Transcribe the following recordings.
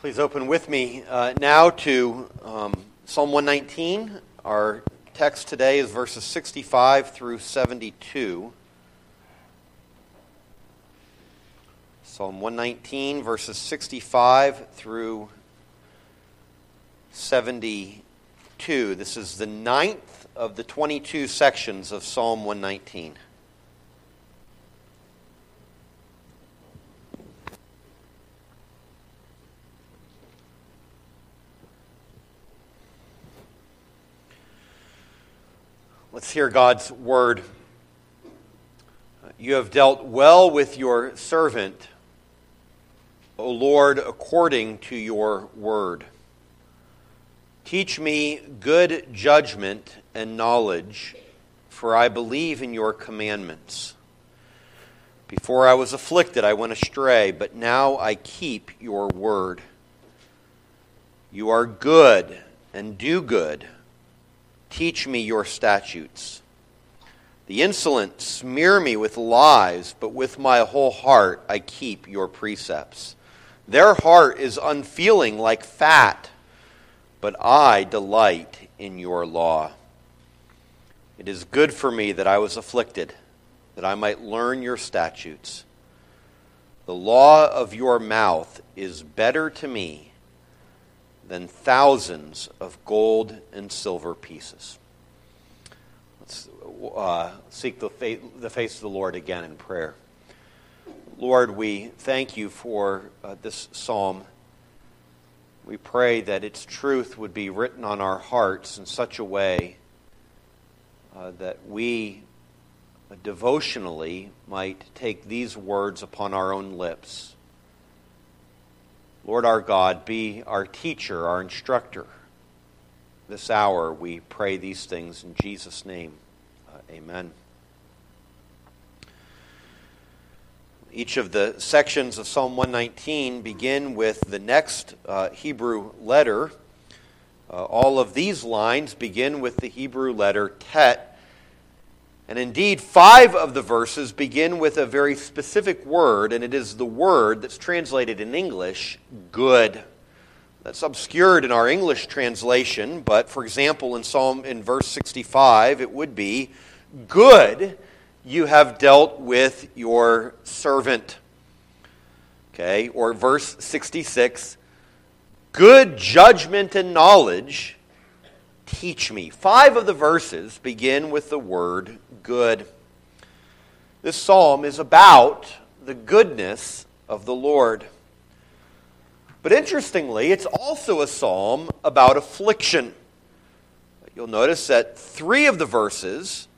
Please open with me uh, now to um, Psalm 119. Our text today is verses 65 through 72. Psalm 119, verses 65 through 72. This is the ninth of the 22 sections of Psalm 119. Let's hear God's word. You have dealt well with your servant, O Lord, according to your word. Teach me good judgment and knowledge, for I believe in your commandments. Before I was afflicted, I went astray, but now I keep your word. You are good and do good Teach me your statutes. The insolent smear me with lies, but with my whole heart I keep your precepts. Their heart is unfeeling like fat, but I delight in your law. It is good for me that I was afflicted, that I might learn your statutes. The law of your mouth is better to me than thousands of gold and silver pieces. Let's uh, seek the, the face of the Lord again in prayer. Lord, we thank you for uh, this psalm. We pray that its truth would be written on our hearts in such a way uh, that we devotionally might take these words upon our own lips Lord our God, be our teacher, our instructor. This hour we pray these things in Jesus' name. Uh, amen. Each of the sections of Psalm 119 begin with the next uh, Hebrew letter. Uh, all of these lines begin with the Hebrew letter tet, and indeed, five of the verses begin with a very specific word, and it is the word that's translated in English, good. That's obscured in our English translation, but for example, in Psalm in verse 65, it would be, Good you have dealt with your servant. Okay, or verse 66, Good judgment and knowledge teach me. Five of the verses begin with the word good. This psalm is about the goodness of the Lord. But interestingly, it's also a psalm about affliction. You'll notice that three of the verses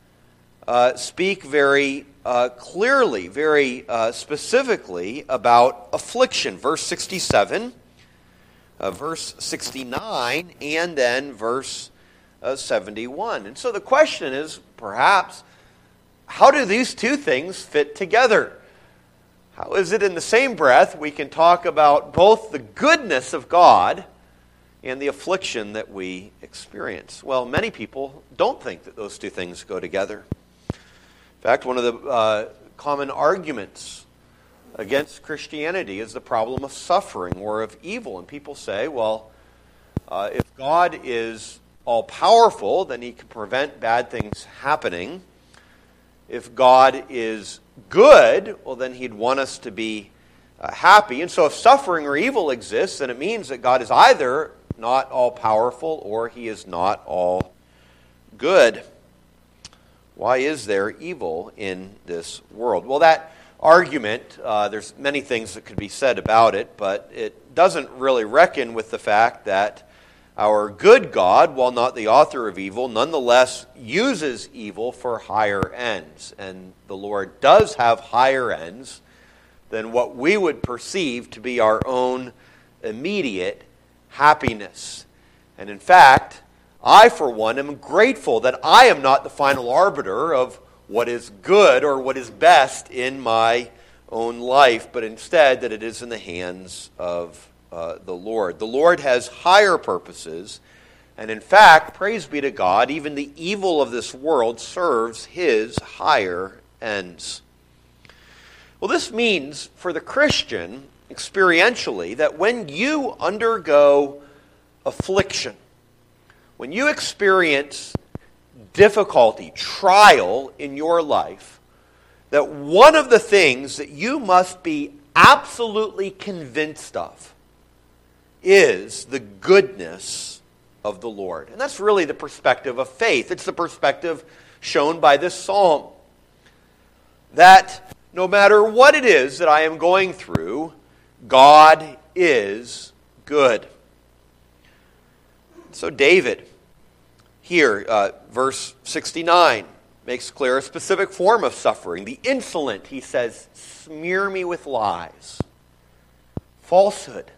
uh, speak very uh, clearly, very uh, specifically about affliction. Verse 67, uh, verse 69, and then verse uh, 71. And so the question is perhaps, how do these two things fit together? How is it in the same breath we can talk about both the goodness of God and the affliction that we experience? Well, many people don't think that those two things go together. In fact, one of the uh, common arguments against Christianity is the problem of suffering or of evil. And people say, well, uh, if God is all powerful, then he can prevent bad things happening. If God is good, well, then he'd want us to be uh, happy. And so if suffering or evil exists, then it means that God is either not all powerful or he is not all good. Why is there evil in this world? Well, that argument, uh, there's many things that could be said about it, but it doesn't really reckon with the fact that our good God, while not the author of evil, nonetheless uses evil for higher ends. And the Lord does have higher ends than what we would perceive to be our own immediate happiness. And in fact, I, for one, am grateful that I am not the final arbiter of what is good or what is best in my own life, but instead that it is in the hands of uh, the Lord. The Lord has higher purposes, and in fact, praise be to God, even the evil of this world serves his higher ends. Well, this means for the Christian experientially that when you undergo affliction, when you experience difficulty, trial in your life, that one of the things that you must be absolutely convinced of is the goodness of the Lord. And that's really the perspective of faith. It's the perspective shown by this psalm. That no matter what it is that I am going through, God is good. So, David, here, uh, verse 69, makes clear a specific form of suffering. The insolent, he says, smear me with lies. Falsehood,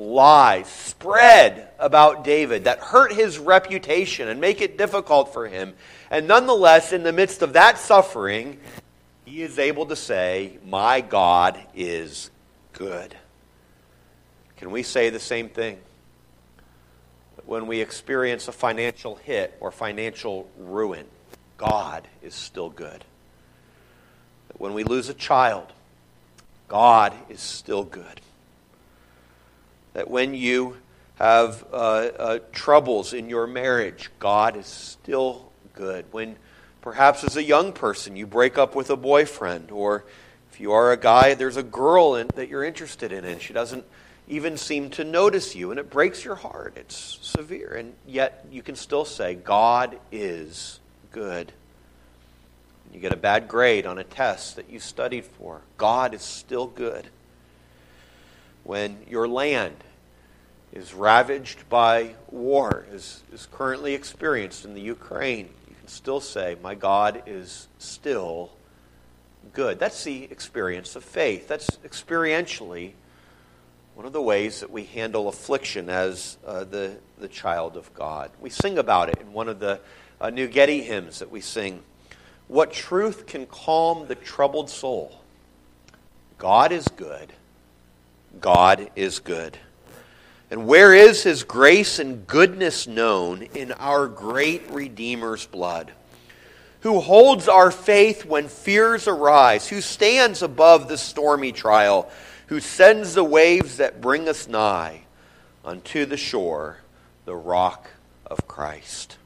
lies spread about David that hurt his reputation and make it difficult for him. And nonetheless, in the midst of that suffering, he is able to say, My God is good. Can we say the same thing? When we experience a financial hit or financial ruin, God is still good. When we lose a child, God is still good. That when you have uh, uh, troubles in your marriage, God is still good. When perhaps as a young person you break up with a boyfriend, or if you are a guy, there's a girl in, that you're interested in, and she doesn't even seem to notice you, and it breaks your heart. It's severe. And yet you can still say, God is good. You get a bad grade on a test that you studied for. God is still good. When your land is ravaged by war, as is currently experienced in the Ukraine, you can still say, My God is still good. That's the experience of faith. That's experientially one of the ways that we handle affliction as uh, the, the child of God. We sing about it in one of the uh, New Getty hymns that we sing. What truth can calm the troubled soul? God is good. God is good. And where is his grace and goodness known in our great Redeemer's blood? Who holds our faith when fears arise, who stands above the stormy trial who sends the waves that bring us nigh unto the shore, the rock of Christ.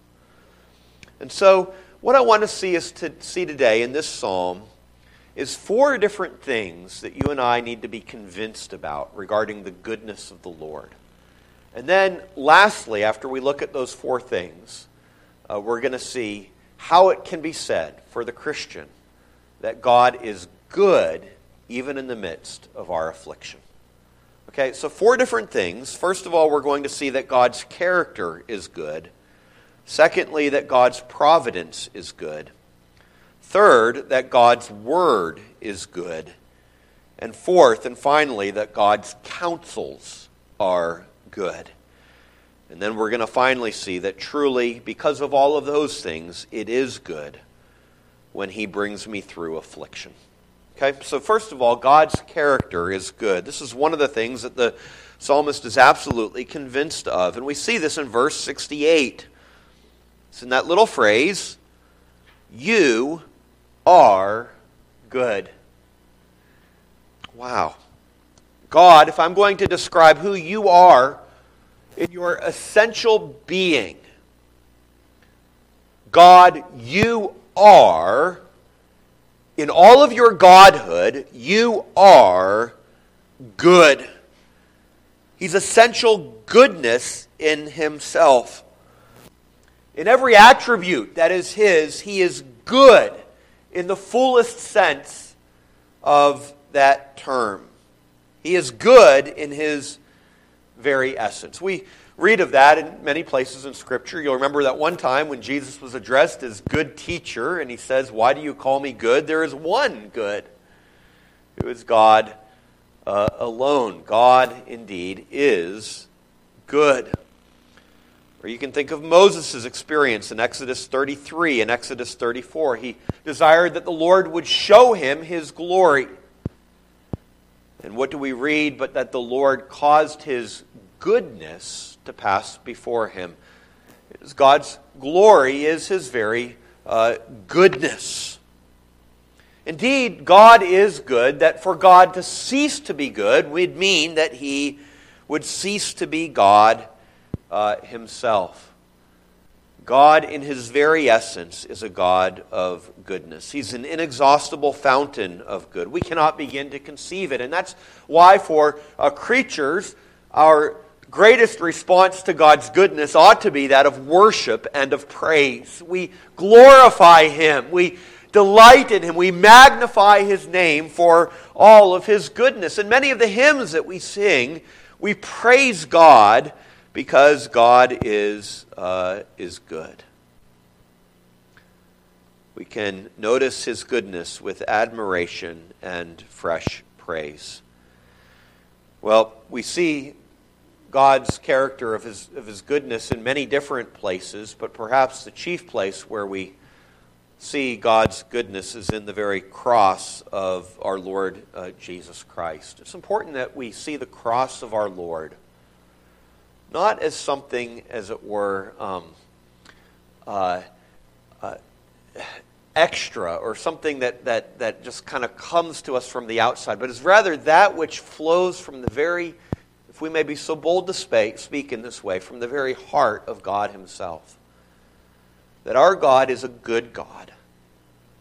And so, what I want to see us to see today in this psalm is four different things that you and I need to be convinced about regarding the goodness of the Lord. And then, lastly, after we look at those four things, uh, we're going to see how it can be said for the Christian that God is good even in the midst of our affliction. Okay, so four different things. First of all, we're going to see that God's character is good. Secondly, that God's providence is good. Third, that God's word is good. And fourth, and finally, that God's counsels are good. And then we're going to finally see that truly, because of all of those things, it is good when He brings me through affliction. Okay, so first of all, God's character is good. This is one of the things that the psalmist is absolutely convinced of. And we see this in verse 68. It's in that little phrase, You are good. Wow. God, if I'm going to describe who you are in your essential being, God, you are in all of your godhood, you are good. He's essential goodness in himself. In every attribute that is his, he is good in the fullest sense of that term. He is good in his very essence. We read of that in many places in Scripture. You'll remember that one time when Jesus was addressed as good teacher, and he says, Why do you call me good? There is one good, who is God uh, alone. God indeed is good. Or you can think of Moses' experience in Exodus 33 and Exodus 34. He desired that the Lord would show him his glory. And what do we read? But that the Lord caused his goodness to pass before him. God's glory is his very uh, goodness. Indeed, God is good, that for God to cease to be good would mean that he would cease to be God uh, himself. God, in his very essence, is a God of goodness. He's an inexhaustible fountain of good. We cannot begin to conceive it. And that's why, for uh, creatures, our greatest response to God's goodness ought to be that of worship and of praise. We glorify Him. We delight in Him. We magnify His name for all of His goodness. And many of the hymns that we sing, we praise God because God is, uh, is good. We can notice His goodness with admiration and fresh praise. Well, we see God's character of his, of his goodness in many different places, but perhaps the chief place where we see God's goodness is in the very cross of our Lord uh, Jesus Christ. It's important that we see the cross of our Lord not as something, as it were, um, uh, uh, extra or something that, that, that just kind of comes to us from the outside, but is rather that which flows from the very if we may be so bold to speak, speak in this way, from the very heart of God Himself. That our God is a good God,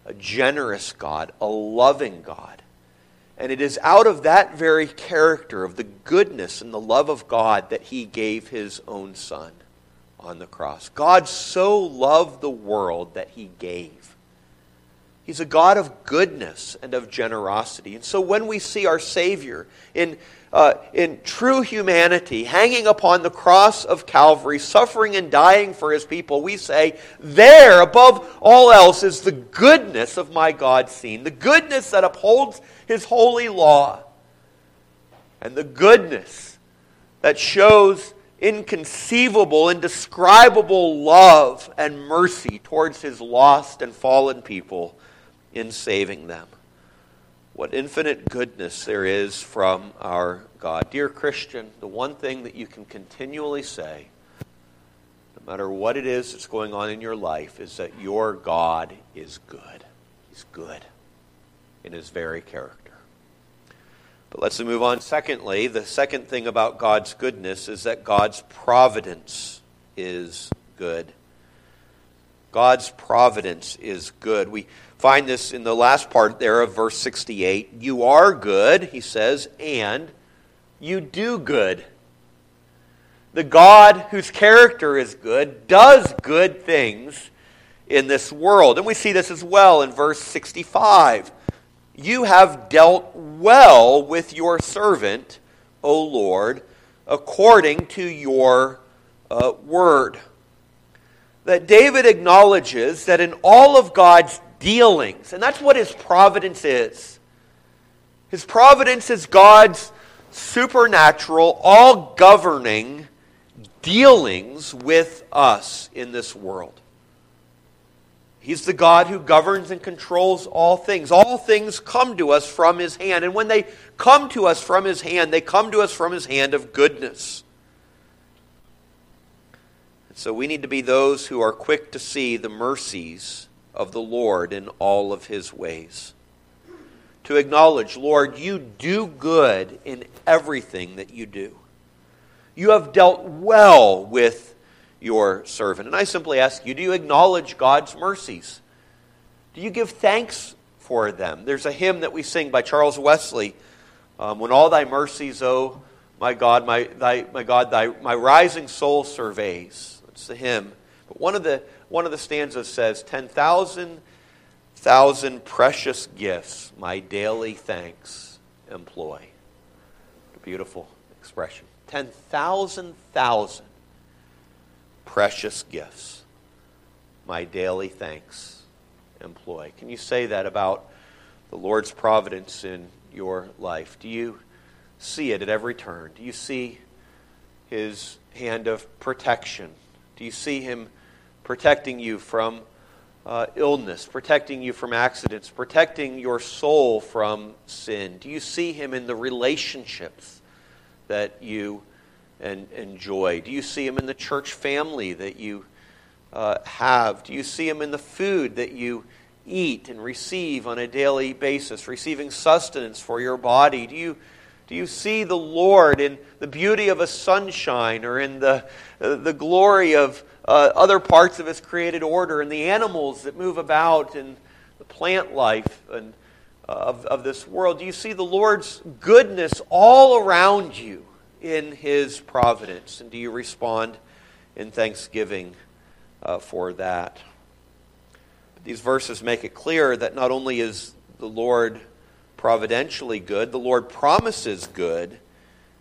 a generous God, a loving God. And it is out of that very character of the goodness and the love of God that He gave His own Son on the cross. God so loved the world that He gave. He's a God of goodness and of generosity. And so when we see our Savior in uh, in true humanity, hanging upon the cross of Calvary, suffering and dying for his people, we say, There, above all else, is the goodness of my God seen, the goodness that upholds his holy law, and the goodness that shows inconceivable, indescribable love and mercy towards his lost and fallen people in saving them. What infinite goodness there is from our God. Dear Christian, the one thing that you can continually say, no matter what it is that's going on in your life, is that your God is good. He's good in his very character. But let's move on. Secondly, the second thing about God's goodness is that God's providence is good. God's providence is good. We find this in the last part there of verse 68. You are good, he says, and you do good. The God whose character is good does good things in this world. And we see this as well in verse 65. You have dealt well with your servant, O Lord, according to your uh, word that David acknowledges that in all of God's dealings, and that's what his providence is. His providence is God's supernatural, all governing dealings with us in this world. He's the God who governs and controls all things. All things come to us from His hand. And when they come to us from His hand, they come to us from His hand of goodness. So we need to be those who are quick to see the mercies of the Lord in all of his ways. To acknowledge, Lord, you do good in everything that you do. You have dealt well with your servant. And I simply ask you, do you acknowledge God's mercies? Do you give thanks for them? There's a hymn that we sing by Charles Wesley um, When all thy mercies, O my God, my, thy, my God, thy, my rising soul surveys. It's the hymn. But one of the, one of the stanzas says, 10,000 thousand precious gifts my daily thanks employ. Beautiful expression. 10,000 thousand precious gifts my daily thanks employ. Can you say that about the Lord's providence in your life? Do you see it at every turn? Do you see his hand of protection do you see Him protecting you from uh, illness, protecting you from accidents, protecting your soul from sin? Do you see Him in the relationships that you en- enjoy? Do you see Him in the church family that you uh, have? Do you see Him in the food that you eat and receive on a daily basis, receiving sustenance for your body? Do you, do you see the Lord in the beauty of a sunshine or in the, uh, the glory of uh, other parts of His created order and the animals that move about and the plant life and, uh, of, of this world? Do you see the Lord's goodness all around you in His providence? And do you respond in thanksgiving uh, for that? These verses make it clear that not only is the Lord providentially good, the Lord promises good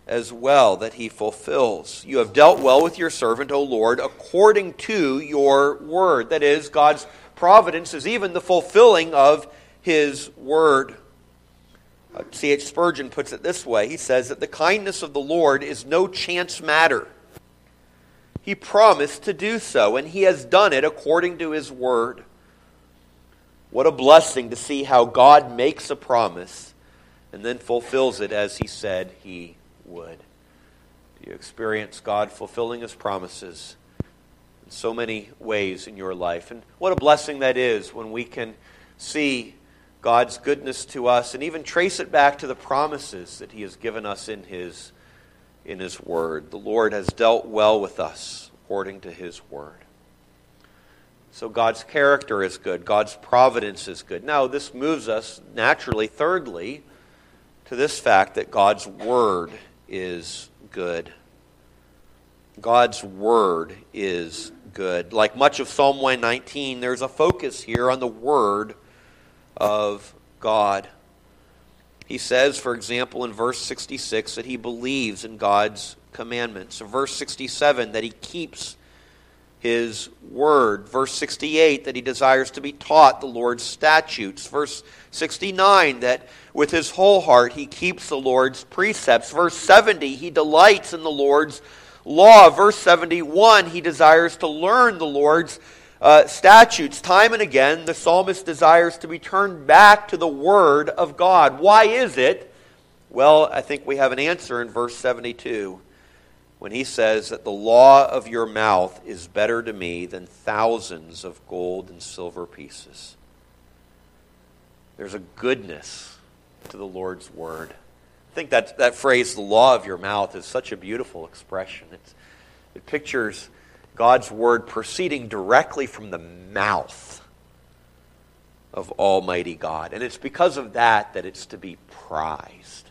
as well that he fulfills. You have dealt well with your servant, O Lord, according to your word. That is, God's providence is even the fulfilling of his word. Uh, C.H. Spurgeon puts it this way He says that the kindness of the Lord is no chance matter. He promised to do so, and he has done it according to his word. What a blessing to see how God makes a promise and then fulfills it as he said he would. Do you experience God fulfilling his promises in so many ways in your life? And what a blessing that is when we can see God's goodness to us and even trace it back to the promises that he has given us in his in his word. The Lord has dealt well with us according to his word. So God's character is good, God's providence is good. Now, this moves us naturally, thirdly, to this fact that God's word is good. God's word is good. Like much of Psalm 119, there's a focus here on the word of God. He says, for example, in verse 66, that he believes in God's commandments. Verse 67, that he keeps his word. Verse 68, that he desires to be taught the Lord's statutes. Verse 69, that with his whole heart he keeps the Lord's precepts. Verse 70, he delights in the Lord's law. Verse 71, he desires to learn the Lord's uh, statutes. Time and again, the psalmist desires to be turned back to the word of God. Why is it? Well, I think we have an answer in verse 72 when he says that the law of your mouth is better to me than thousands of gold and silver pieces. There's a goodness to the Lord's word. I think that, that phrase, the law of your mouth, is such a beautiful expression. It's, it pictures God's word proceeding directly from the mouth of Almighty God. And it's because of that that it's to be prized.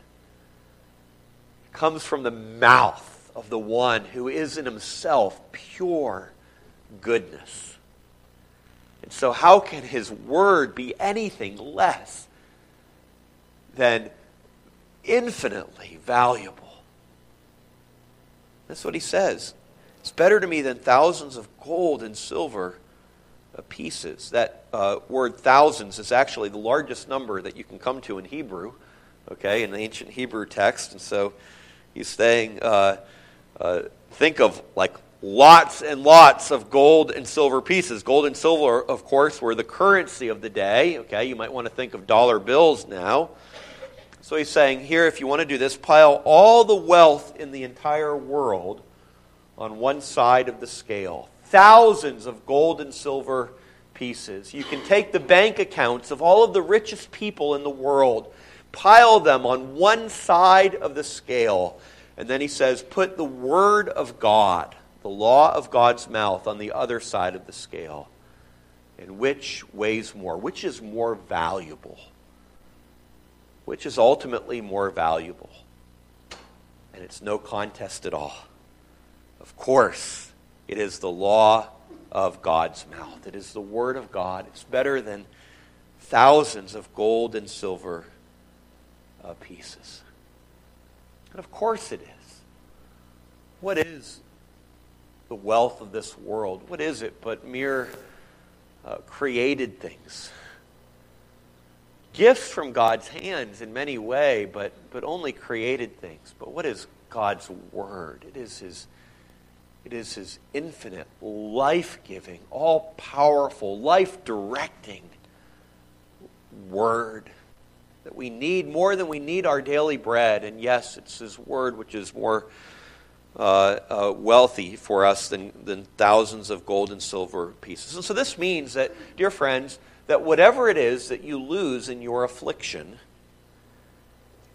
It comes from the mouth of the one who is in himself pure goodness. And so, how can his word be anything less than infinitely valuable? That's what he says. It's better to me than thousands of gold and silver pieces. That uh, word thousands is actually the largest number that you can come to in Hebrew, okay, in the ancient Hebrew text. And so he's saying, uh, uh, think of like lots and lots of gold and silver pieces. Gold and silver, of course, were the currency of the day. Okay, you might want to think of dollar bills now. So he's saying here, if you want to do this, pile all the wealth in the entire world on one side of the scale. Thousands of gold and silver pieces. You can take the bank accounts of all of the richest people in the world, pile them on one side of the scale, and then he says, put the word of God, the law of God's mouth, on the other side of the scale. And which weighs more? Which is more valuable? Which is ultimately more valuable? And it's no contest at all. Of course, it is the law of God's mouth. It is the Word of God. It's better than thousands of gold and silver uh, pieces. And of course it is. What is the wealth of this world? What is it but mere uh, created things? Gifts from God's hands in many ways, but, but only created things. But what is God's Word? It is His, it is His infinite, life giving, all powerful, life directing Word that we need more than we need our daily bread. And yes, it's His Word which is more uh, uh, wealthy for us than, than thousands of gold and silver pieces. And so this means that, dear friends, that whatever it is that you lose in your affliction,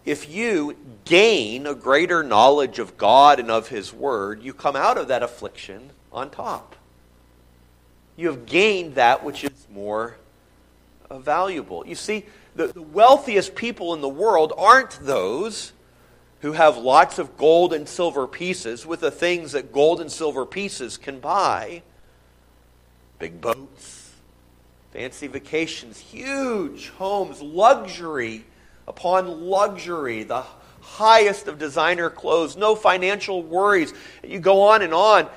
if you gain a greater knowledge of God and of His Word, you come out of that affliction on top. You have gained that which is more uh, valuable. You see, the, the wealthiest people in the world aren't those who have lots of gold and silver pieces with the things that gold and silver pieces can buy big boats, fancy vacations, huge homes, luxury upon luxury, the highest of designer clothes, no financial worries. You go on and on.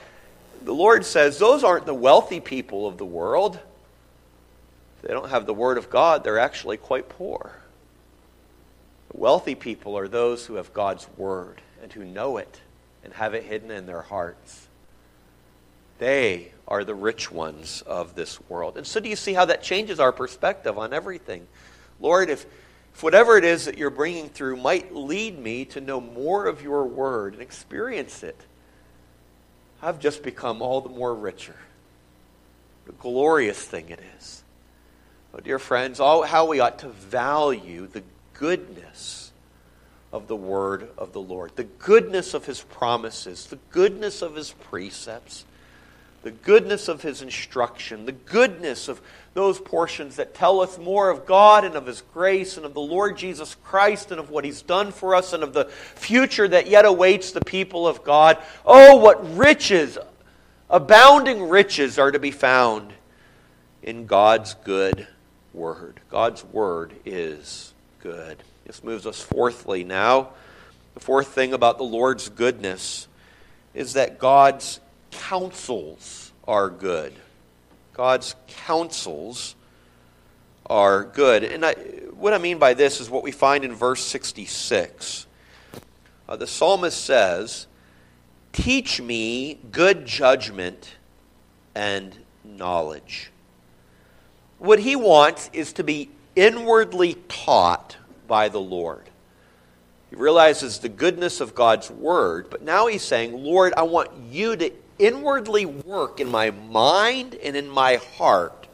The Lord says those aren't the wealthy people of the world. They don't have the Word of God, they're actually quite poor. Wealthy people are those who have God's Word and who know it and have it hidden in their hearts. They are the rich ones of this world. And so, do you see how that changes our perspective on everything? Lord, if, if whatever it is that you're bringing through might lead me to know more of your word and experience it, I've just become all the more richer. The glorious thing it is. Oh, dear friends, all, how we ought to value the goodness of the word of the Lord, the goodness of his promises, the goodness of his precepts, the goodness of his instruction, the goodness of those portions that tell us more of God and of his grace and of the Lord Jesus Christ and of what he's done for us and of the future that yet awaits the people of God. Oh, what riches, abounding riches are to be found in God's good word. God's word is good. This moves us fourthly now. The fourth thing about the Lord's goodness is that God's counsels are good. God's counsels are good. And I, what I mean by this is what we find in verse 66. Uh, the psalmist says, Teach me good judgment and knowledge. What he wants is to be inwardly taught by the Lord. He realizes the goodness of God's word, but now he's saying, Lord, I want you to inwardly work in my mind and in my heart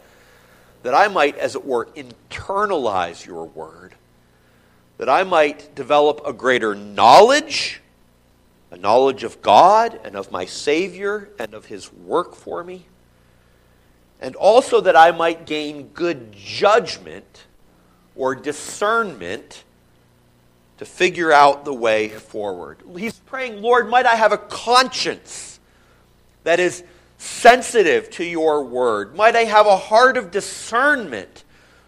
that I might, as it were, internalize your word, that I might develop a greater knowledge, a knowledge of God and of my Savior and of his work for me and also that I might gain good judgment or discernment to figure out the way forward. He's praying, Lord, might I have a conscience that is sensitive to your word? Might I have a heart of discernment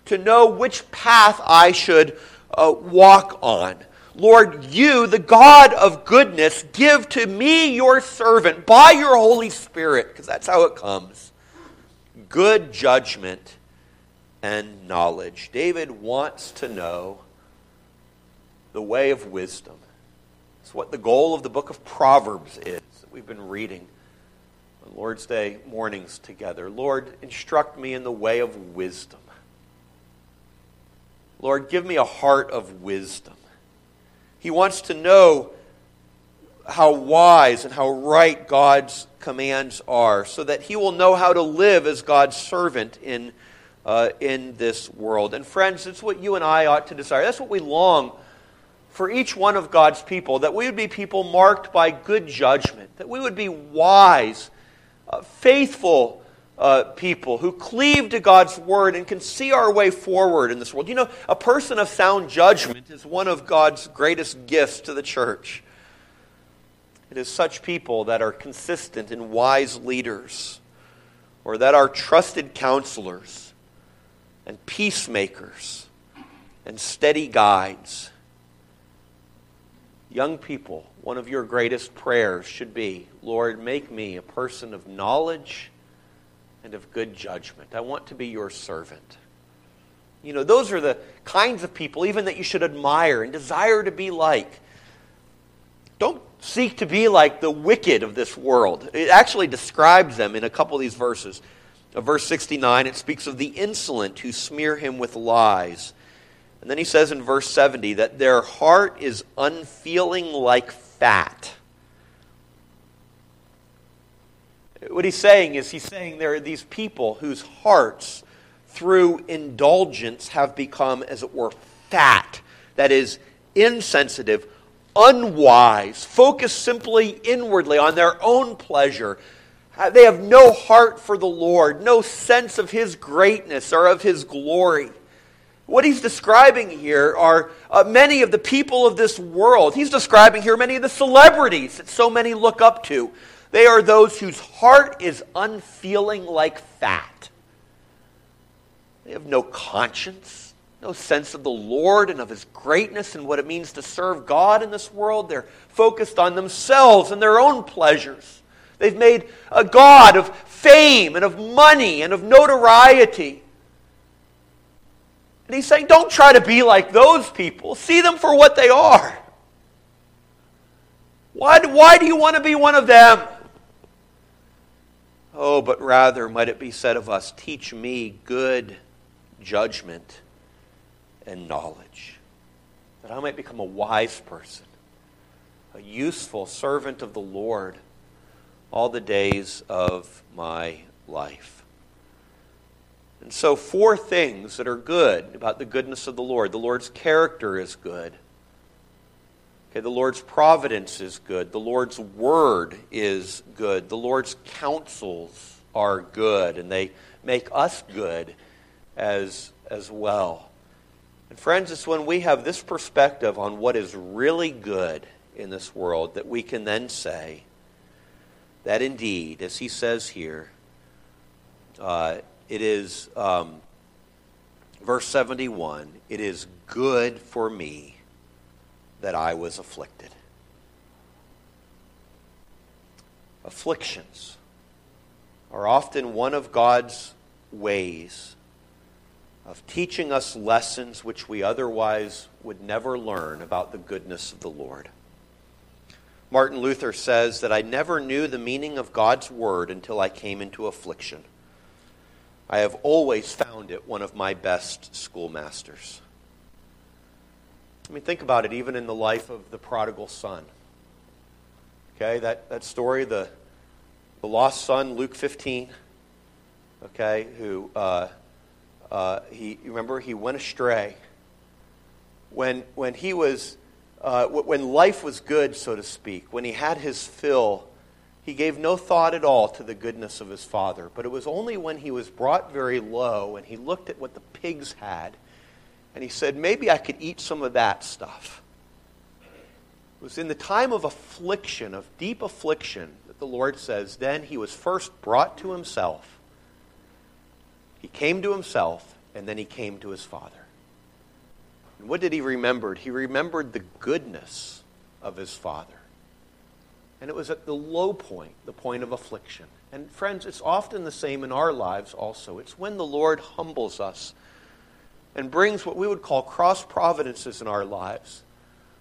to know which path I should uh, walk on? Lord, you, the God of goodness, give to me, your servant, by your Holy Spirit, because that's how it comes good judgment and knowledge. David wants to know the way of wisdom. It's what the goal of the book of Proverbs is that we've been reading on Lord's Day mornings together. Lord, instruct me in the way of wisdom. Lord, give me a heart of wisdom. He wants to know how wise and how right God's commands are, so that he will know how to live as God's servant in, uh, in this world. And friends, it's what you and I ought to desire. That's what we long for each one of God's people, that we would be people marked by good judgment, that we would be wise, uh, faithful uh, people who cleave to God's word and can see our way forward in this world. You know, a person of sound judgment is one of God's greatest gifts to the church. It is such people that are consistent and wise leaders, or that are trusted counselors and peacemakers and steady guides. Young people, one of your greatest prayers should be Lord, make me a person of knowledge and of good judgment. I want to be your servant. You know, those are the kinds of people, even that you should admire and desire to be like. Don't seek to be like the wicked of this world. It actually describes them in a couple of these verses. Uh, verse 69, it speaks of the insolent who smear him with lies. And then he says in verse 70 that their heart is unfeeling like fat. What he's saying is, he's saying there are these people whose hearts through indulgence, have become, as it were, fat. That is, insensitive, unwise, focused simply inwardly on their own pleasure. Uh, they have no heart for the Lord, no sense of His greatness or of His glory. What he's describing here are uh, many of the people of this world. He's describing here many of the celebrities that so many look up to. They are those whose heart is unfeeling like fat. They have no conscience, no sense of the Lord and of his greatness and what it means to serve God in this world. They're focused on themselves and their own pleasures. They've made a God of fame and of money and of notoriety. And he's saying, don't try to be like those people. See them for what they are. Why, why do you want to be one of them? Oh, but rather might it be said of us, teach me good judgment and knowledge, that I might become a wise person, a useful servant of the Lord all the days of my life. And so, four things that are good about the goodness of the Lord. The Lord's character is good. Okay, the Lord's providence is good. The Lord's word is good. The Lord's counsels are good, and they make us good as, as well. And, friends, it's when we have this perspective on what is really good in this world that we can then say that indeed, as he says here, uh, it is, um, verse 71, it is good for me that I was afflicted. Afflictions are often one of God's ways of teaching us lessons which we otherwise would never learn about the goodness of the Lord. Martin Luther says that I never knew the meaning of God's word until I came into affliction. I have always found it one of my best schoolmasters. I mean, think about it, even in the life of the prodigal son. Okay, that, that story, the, the lost son, Luke 15, okay, who, uh, uh, he, remember, he went astray. When, when he was, uh, when life was good, so to speak, when he had his fill he gave no thought at all to the goodness of his father, but it was only when he was brought very low and he looked at what the pigs had and he said, Maybe I could eat some of that stuff. It was in the time of affliction, of deep affliction, that the Lord says, Then he was first brought to himself. He came to himself, and then he came to his father. And what did he remember? He remembered the goodness of his father. And it was at the low point, the point of affliction. And friends, it's often the same in our lives also. It's when the Lord humbles us and brings what we would call cross providences in our lives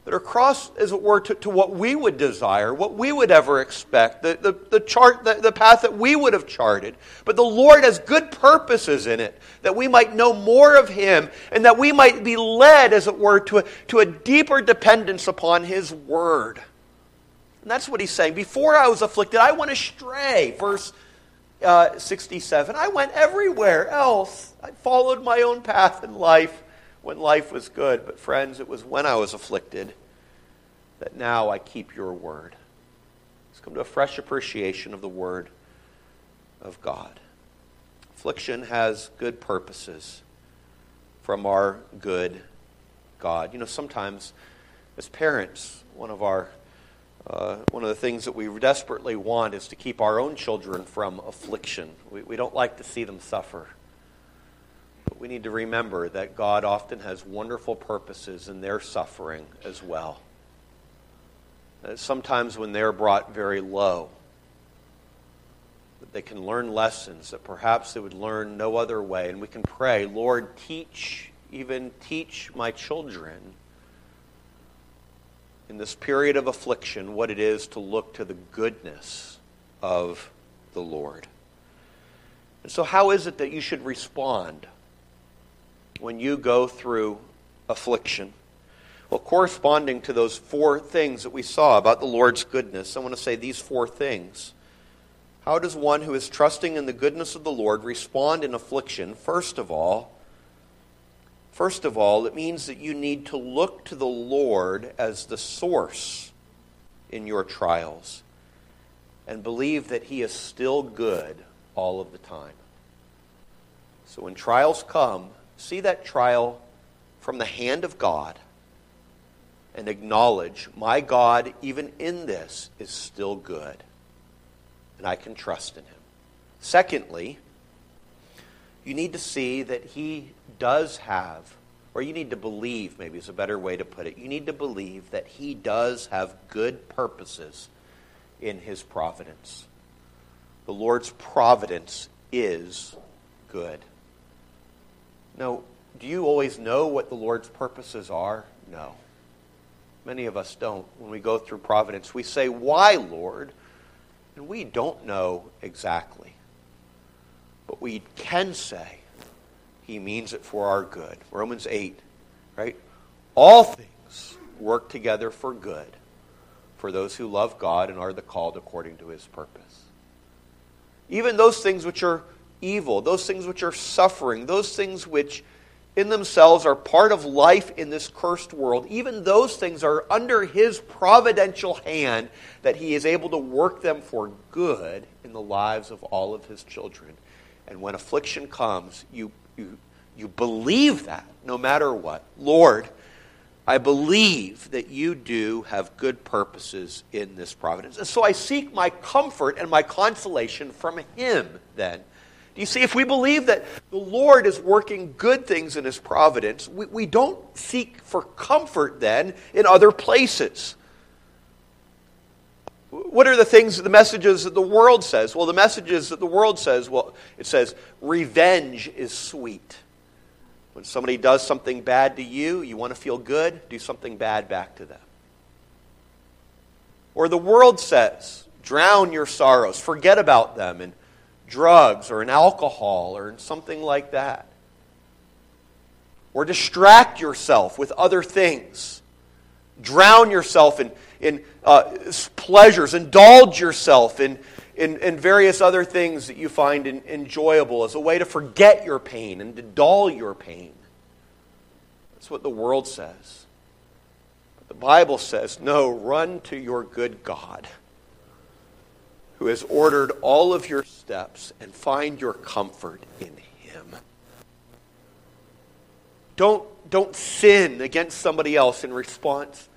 that are cross, as it were, to, to what we would desire, what we would ever expect, the, the, the chart, the, the path that we would have charted. But the Lord has good purposes in it, that we might know more of Him, and that we might be led, as it were, to a, to a deeper dependence upon His Word. And that's what he's saying. Before I was afflicted, I went astray. Verse uh, 67. I went everywhere else. I followed my own path in life when life was good. But, friends, it was when I was afflicted that now I keep your word. Let's come to a fresh appreciation of the word of God. Affliction has good purposes from our good God. You know, sometimes as parents, one of our uh, one of the things that we desperately want is to keep our own children from affliction. We, we don't like to see them suffer. But we need to remember that God often has wonderful purposes in their suffering as well. Uh, sometimes when they're brought very low, that they can learn lessons that perhaps they would learn no other way. And we can pray, Lord, teach, even teach my children in this period of affliction what it is to look to the goodness of the Lord. And so, how is it that you should respond when you go through affliction? Well, corresponding to those four things that we saw about the Lord's goodness, I want to say these four things. How does one who is trusting in the goodness of the Lord respond in affliction? First of all, first of all, it means that you need to look to the Lord as the source in your trials and believe that he is still good all of the time. So when trials come, see that trial from the hand of God and acknowledge my God, even in this, is still good and I can trust in him. Secondly, you need to see that he does have, or you need to believe, maybe is a better way to put it, you need to believe that he does have good purposes in his providence. The Lord's providence is good. Now, do you always know what the Lord's purposes are? No. Many of us don't. When we go through providence, we say, Why, Lord? And we don't know exactly. But we can say he means it for our good. Romans 8, right? All things work together for good for those who love God and are the called according to his purpose. Even those things which are evil, those things which are suffering, those things which in themselves are part of life in this cursed world, even those things are under His providential hand that He is able to work them for good in the lives of all of His children. And when affliction comes, you, you, you believe that no matter what. Lord, I believe that you do have good purposes in this providence. And so I seek my comfort and my consolation from Him then you see, if we believe that the Lord is working good things in His providence, we, we don't seek for comfort then in other places. What are the things, the messages that the world says? Well, the messages that the world says, well, it says, revenge is sweet. When somebody does something bad to you, you want to feel good, do something bad back to them. Or the world says, drown your sorrows, forget about them, and drugs or in alcohol or in something like that. Or distract yourself with other things. Drown yourself in, in uh, pleasures. Indulge yourself in, in, in, various other things that you find in, enjoyable as a way to forget your pain and to dull your pain. That's what the world says. But the Bible says, no, run to your good God who has ordered all of your steps and find your comfort in him. Don't, don't sin against somebody else in response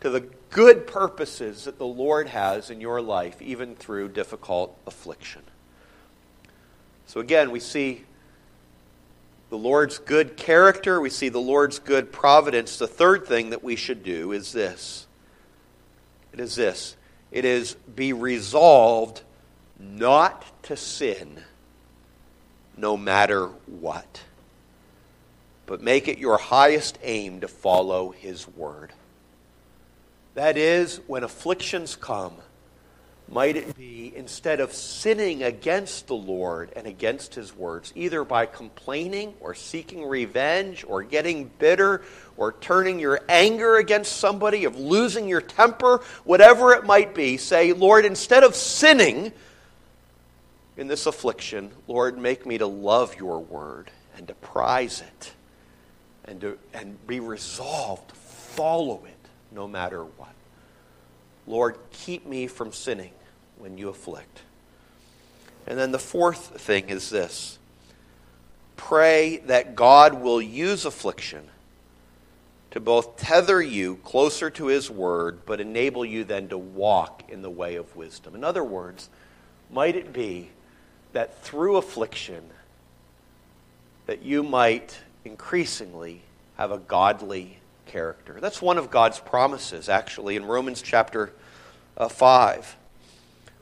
to the good purposes that the Lord has in your life, even through difficult affliction. So, again, we see the Lord's good character, we see the Lord's good providence. The third thing that we should do is this it is this it is be resolved not to sin no matter what, but make it your highest aim to follow His word. That is, when afflictions come, might it be instead of sinning against the Lord and against his words, either by complaining or seeking revenge or getting bitter or turning your anger against somebody, of losing your temper, whatever it might be, say, Lord, instead of sinning in this affliction, Lord, make me to love your word and to prize it and, to, and be resolved to follow it no matter what. Lord, keep me from sinning when you afflict. And then the fourth thing is this pray that God will use affliction to both tether you closer to His Word, but enable you then to walk in the way of wisdom. In other words, might it be that through affliction, that you might increasingly have a godly character. That's one of God's promises, actually, in Romans chapter uh, 5.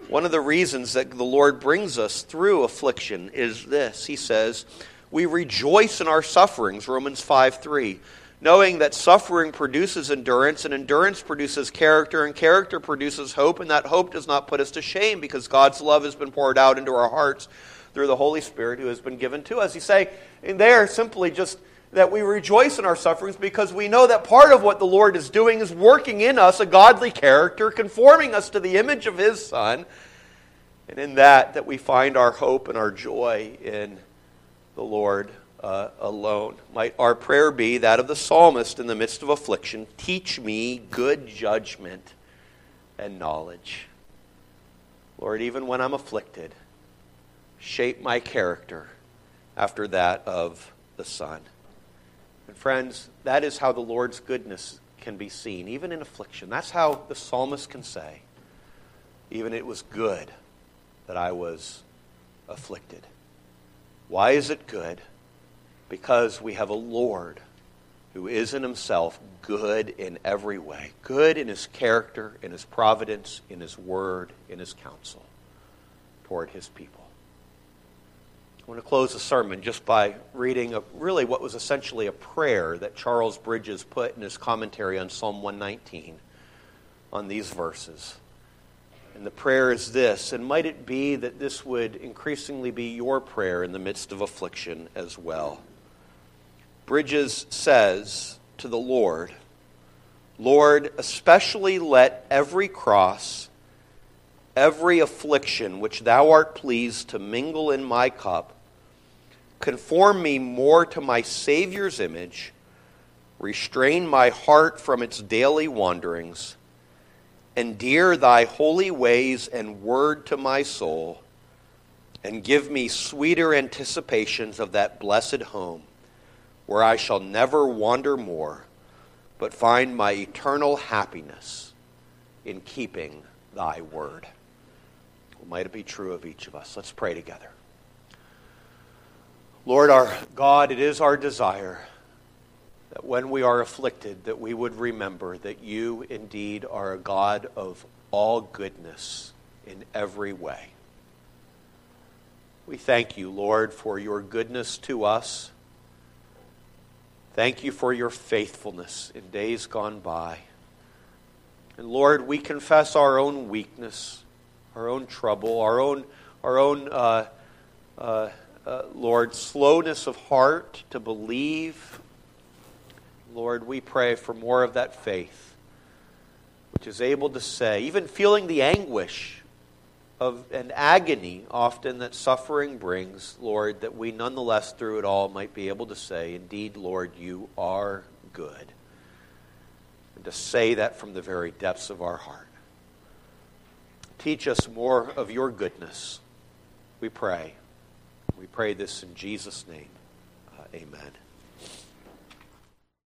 One of the reasons that the Lord brings us through affliction is this. He says, We rejoice in our sufferings, Romans 5 3, knowing that suffering produces endurance, and endurance produces character, and character produces hope, and that hope does not put us to shame because God's love has been poured out into our hearts through the Holy Spirit who has been given to us. You say, and there simply just that we rejoice in our sufferings because we know that part of what the Lord is doing is working in us a godly character, conforming us to the image of His Son. And in that, that we find our hope and our joy in the Lord uh, alone. Might our prayer be that of the psalmist in the midst of affliction teach me good judgment and knowledge. Lord, even when I'm afflicted, shape my character after that of the Son. And friends, that is how the Lord's goodness can be seen, even in affliction. That's how the psalmist can say, even it was good that I was afflicted. Why is it good? Because we have a Lord who is in himself good in every way good in his character, in his providence, in his word, in his counsel toward his people. I want to close the sermon just by reading a, really what was essentially a prayer that Charles Bridges put in his commentary on Psalm 119 on these verses. And the prayer is this, and might it be that this would increasingly be your prayer in the midst of affliction as well. Bridges says to the Lord, Lord, especially let every cross every affliction which thou art pleased to mingle in my cup, conform me more to my Savior's image, restrain my heart from its daily wanderings, endear thy holy ways and word to my soul, and give me sweeter anticipations of that blessed home where I shall never wander more, but find my eternal happiness in keeping thy word. Might it be true of each of us? Let's pray together. Lord our God, it is our desire that when we are afflicted that we would remember that you indeed are a God of all goodness in every way. We thank you, Lord, for your goodness to us. Thank you for your faithfulness in days gone by. And Lord, we confess our own weakness our own trouble, our own, our own uh, uh, uh, Lord, slowness of heart to believe. Lord, we pray for more of that faith, which is able to say, even feeling the anguish of an agony often that suffering brings, Lord, that we nonetheless through it all might be able to say, Indeed, Lord, you are good. And to say that from the very depths of our heart. Teach us more of your goodness. We pray. We pray this in Jesus' name. Uh, amen.